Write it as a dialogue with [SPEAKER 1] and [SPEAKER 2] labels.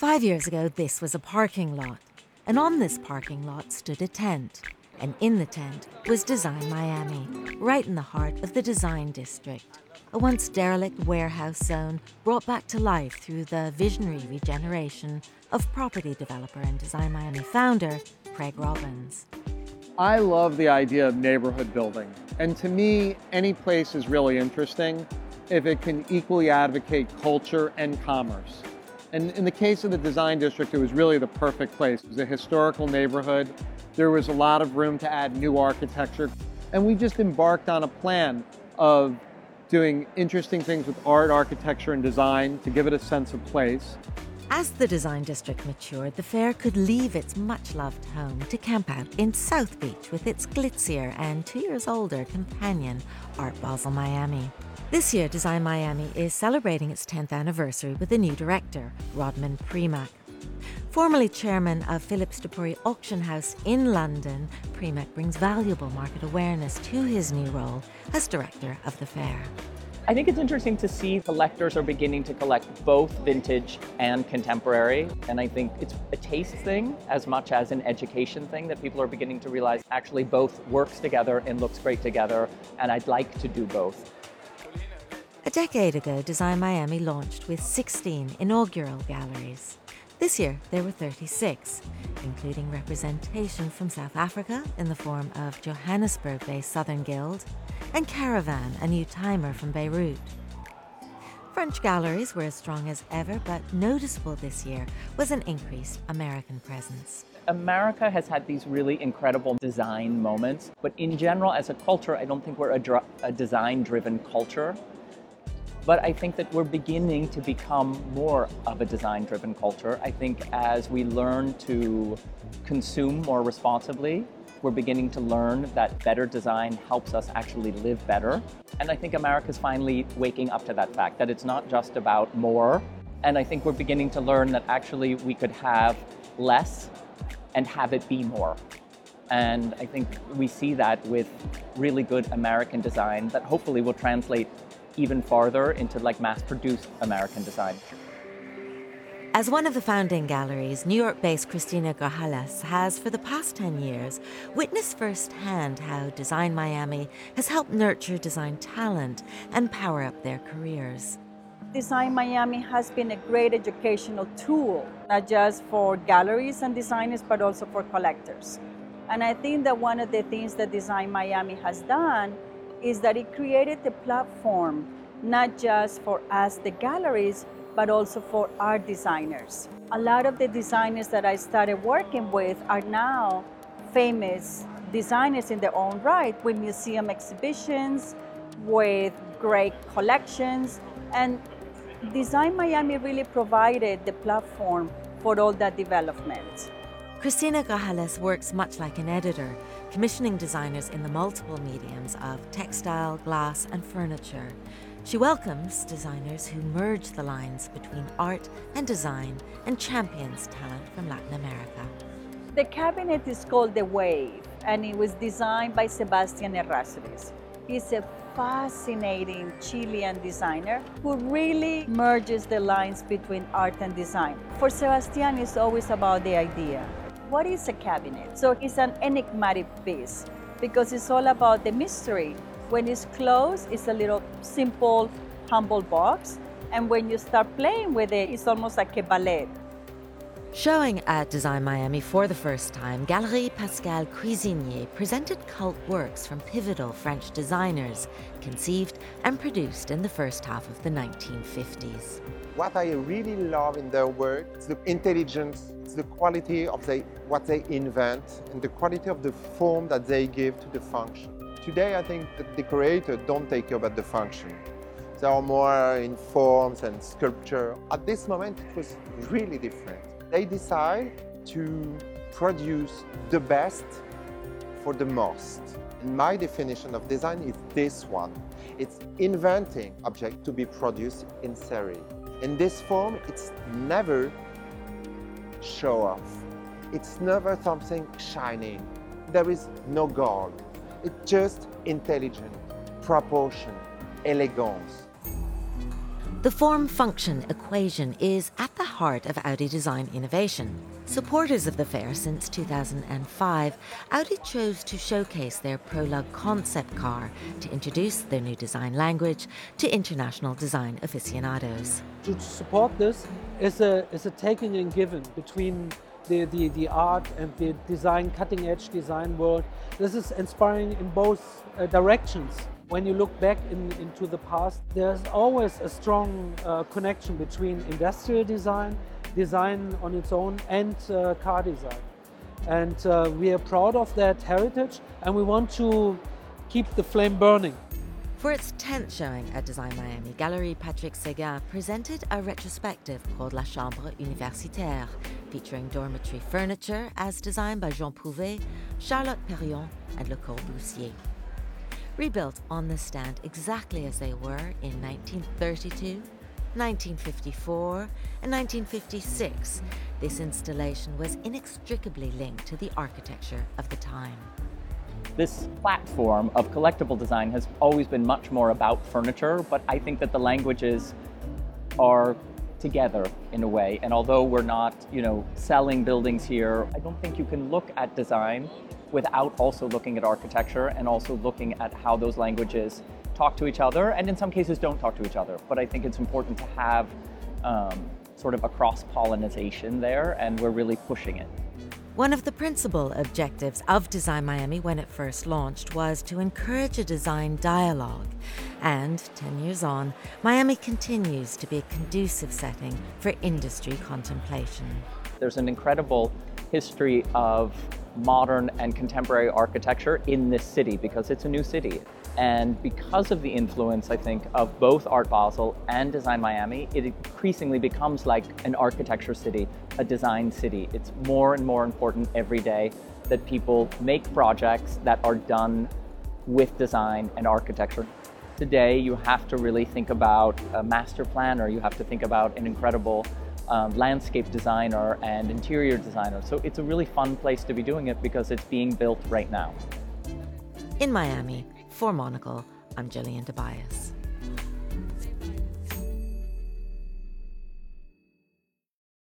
[SPEAKER 1] Five years ago, this was a parking lot. And on this parking lot stood a tent. And in the tent was Design Miami, right in the heart of the design district. A once derelict warehouse zone brought back to life through the visionary regeneration of property developer and Design Miami founder Craig Robins.
[SPEAKER 2] I love the idea of neighborhood building. And to me, any place is really interesting if it can equally advocate culture and commerce. And in the case of the design district, it was really the perfect place. It was a historical neighborhood. There was a lot of room to add new architecture. And we just embarked on a plan of doing interesting things with art, architecture, and design to give it a sense of place.
[SPEAKER 1] As the design district matured, the fair could leave its much loved home to camp out in South Beach with its glitzier and two years older companion, Art Basel Miami. This year, Design Miami is celebrating its 10th anniversary with a new director, Rodman Primack. Formerly chairman of Phillips de Pury Auction House in London, Premack brings valuable market awareness to his new role as director of the fair.
[SPEAKER 3] I think it's interesting to see collectors are beginning to collect both vintage and contemporary. And I think it's a taste thing as much as an education thing that people are beginning to realize actually both works together and looks great together. And I'd like to do both.
[SPEAKER 1] A decade ago, Design Miami launched with 16 inaugural galleries. This year, there were 36, including representation from South Africa in the form of Johannesburg based Southern Guild and Carwan, a new timer from Beirut. French galleries were as strong as ever, but noticeable this year was an increased American presence.
[SPEAKER 3] America has had these really incredible design moments, but in general, as a culture, I don't think we're a, dr- a design driven culture. But I think that we're beginning to become more of a design driven culture. I think as we learn to consume more responsibly, we're beginning to learn that better design helps us actually live better. And I think America's finally waking up to that fact that it's not just about more. And I think we're beginning to learn that actually we could have less and have it be more. And I think we see that with really good American design that hopefully will translate even farther into like mass produced American design.
[SPEAKER 1] As one of the founding galleries, New York based Cristina Grajales has, for the past 10 years, witnessed firsthand how Design Miami has helped nurture design talent and power up their careers.
[SPEAKER 4] Design Miami has been a great educational tool, not just for galleries and designers, but also for collectors. And I think that one of the things that Design Miami has done is that it created a platform, not just for us, the galleries, but also for art designers. A lot of the designers that I started working with are now famous designers in their own right with museum exhibitions, with great collections, and Design Miami really provided the platform for all that development.
[SPEAKER 1] Cristina Grajales works much like an editor, commissioning designers in the multiple mediums of textile, glass, and furniture. She welcomes designers who merge the lines between art and design and champions talent from Latin America.
[SPEAKER 4] The cabinet is called The Wave and it was designed by Sebastian Errázuriz. He's a fascinating Chilean designer who really merges the lines between art and design. For Sebastian, it's always about the idea. What is a cabinet? So it's an enigmatic piece because it's all about the mystery when it's closed, it's a little simple, humble box. And when you start playing with it, it's almost like a ballet.
[SPEAKER 1] Showing at Design Miami for the first time, Galerie Pascal Cuisinier presented cult works from pivotal French designers, conceived and produced in the first half of the 1950s.
[SPEAKER 5] What I really love in their work is the intelligence, it's the quality of they, what they invent, and the quality of the form that they give to the function. Today, I think the decorators don't take care about the function. They are more in forms and sculpture. At this moment, it was really different. They decide to produce the best for the most. And my definition of design is this one. It's inventing object to be produced in series. In this form, it's never show off. It's never something shining. There is no gold. It's just intelligent, proportion, elegance.
[SPEAKER 1] The form function equation is at the heart of Audi design innovation. Supporters of the fair since 2005, Audi chose to showcase their Prologue concept car to introduce their new design language to international design aficionados.
[SPEAKER 6] To support this is a, is a taking and giving between the, the, the art and the design, cutting edge design world. This is inspiring in both uh, directions. When you look back in, into the past, there's always a strong uh, connection between industrial design, design on its own, and uh, car design. And uh, we are proud of that heritage and we want to keep the flame burning.
[SPEAKER 1] For its 10th showing at Design Miami, Gallery, Patrick Seguin presented a retrospective called La Chambre Universitaire, featuring dormitory furniture as designed by Jean Prouvé, Charlotte Perriand, and Le Corbusier. Rebuilt on the stand exactly as they were in 1932, 1954, and 1956, this installation was inextricably linked to the architecture of the time.
[SPEAKER 3] This platform of collectible design has always been much more about furniture, but I think that the languages are together in a way. And although we're not, you know, selling buildings here, I don't think you can look at design without also looking at architecture and also looking at how those languages talk to each other and in some cases don't talk to each other. But I think it's important to have um, sort of a cross-pollination there and we're really pushing it.
[SPEAKER 1] One of the principal objectives of Design Miami when it first launched was to encourage a design dialogue. And 10 years on, Miami continues to be a conducive setting for industry contemplation.
[SPEAKER 3] There's an incredible history of modern and contemporary architecture in this city because it's a new city. And because of the influence, I think, of both Art Basel and Design Miami, it increasingly becomes like an architecture city, a design city. It's more and more important every day that people make projects that are done with design and architecture. Today, you have to really think about a master plan or you have to think about an incredible um, landscape designer and interior designer. So it's a really fun place to be doing it because it's being built right now.
[SPEAKER 1] In Miami, for Monocle, I'm Jillian Tobias.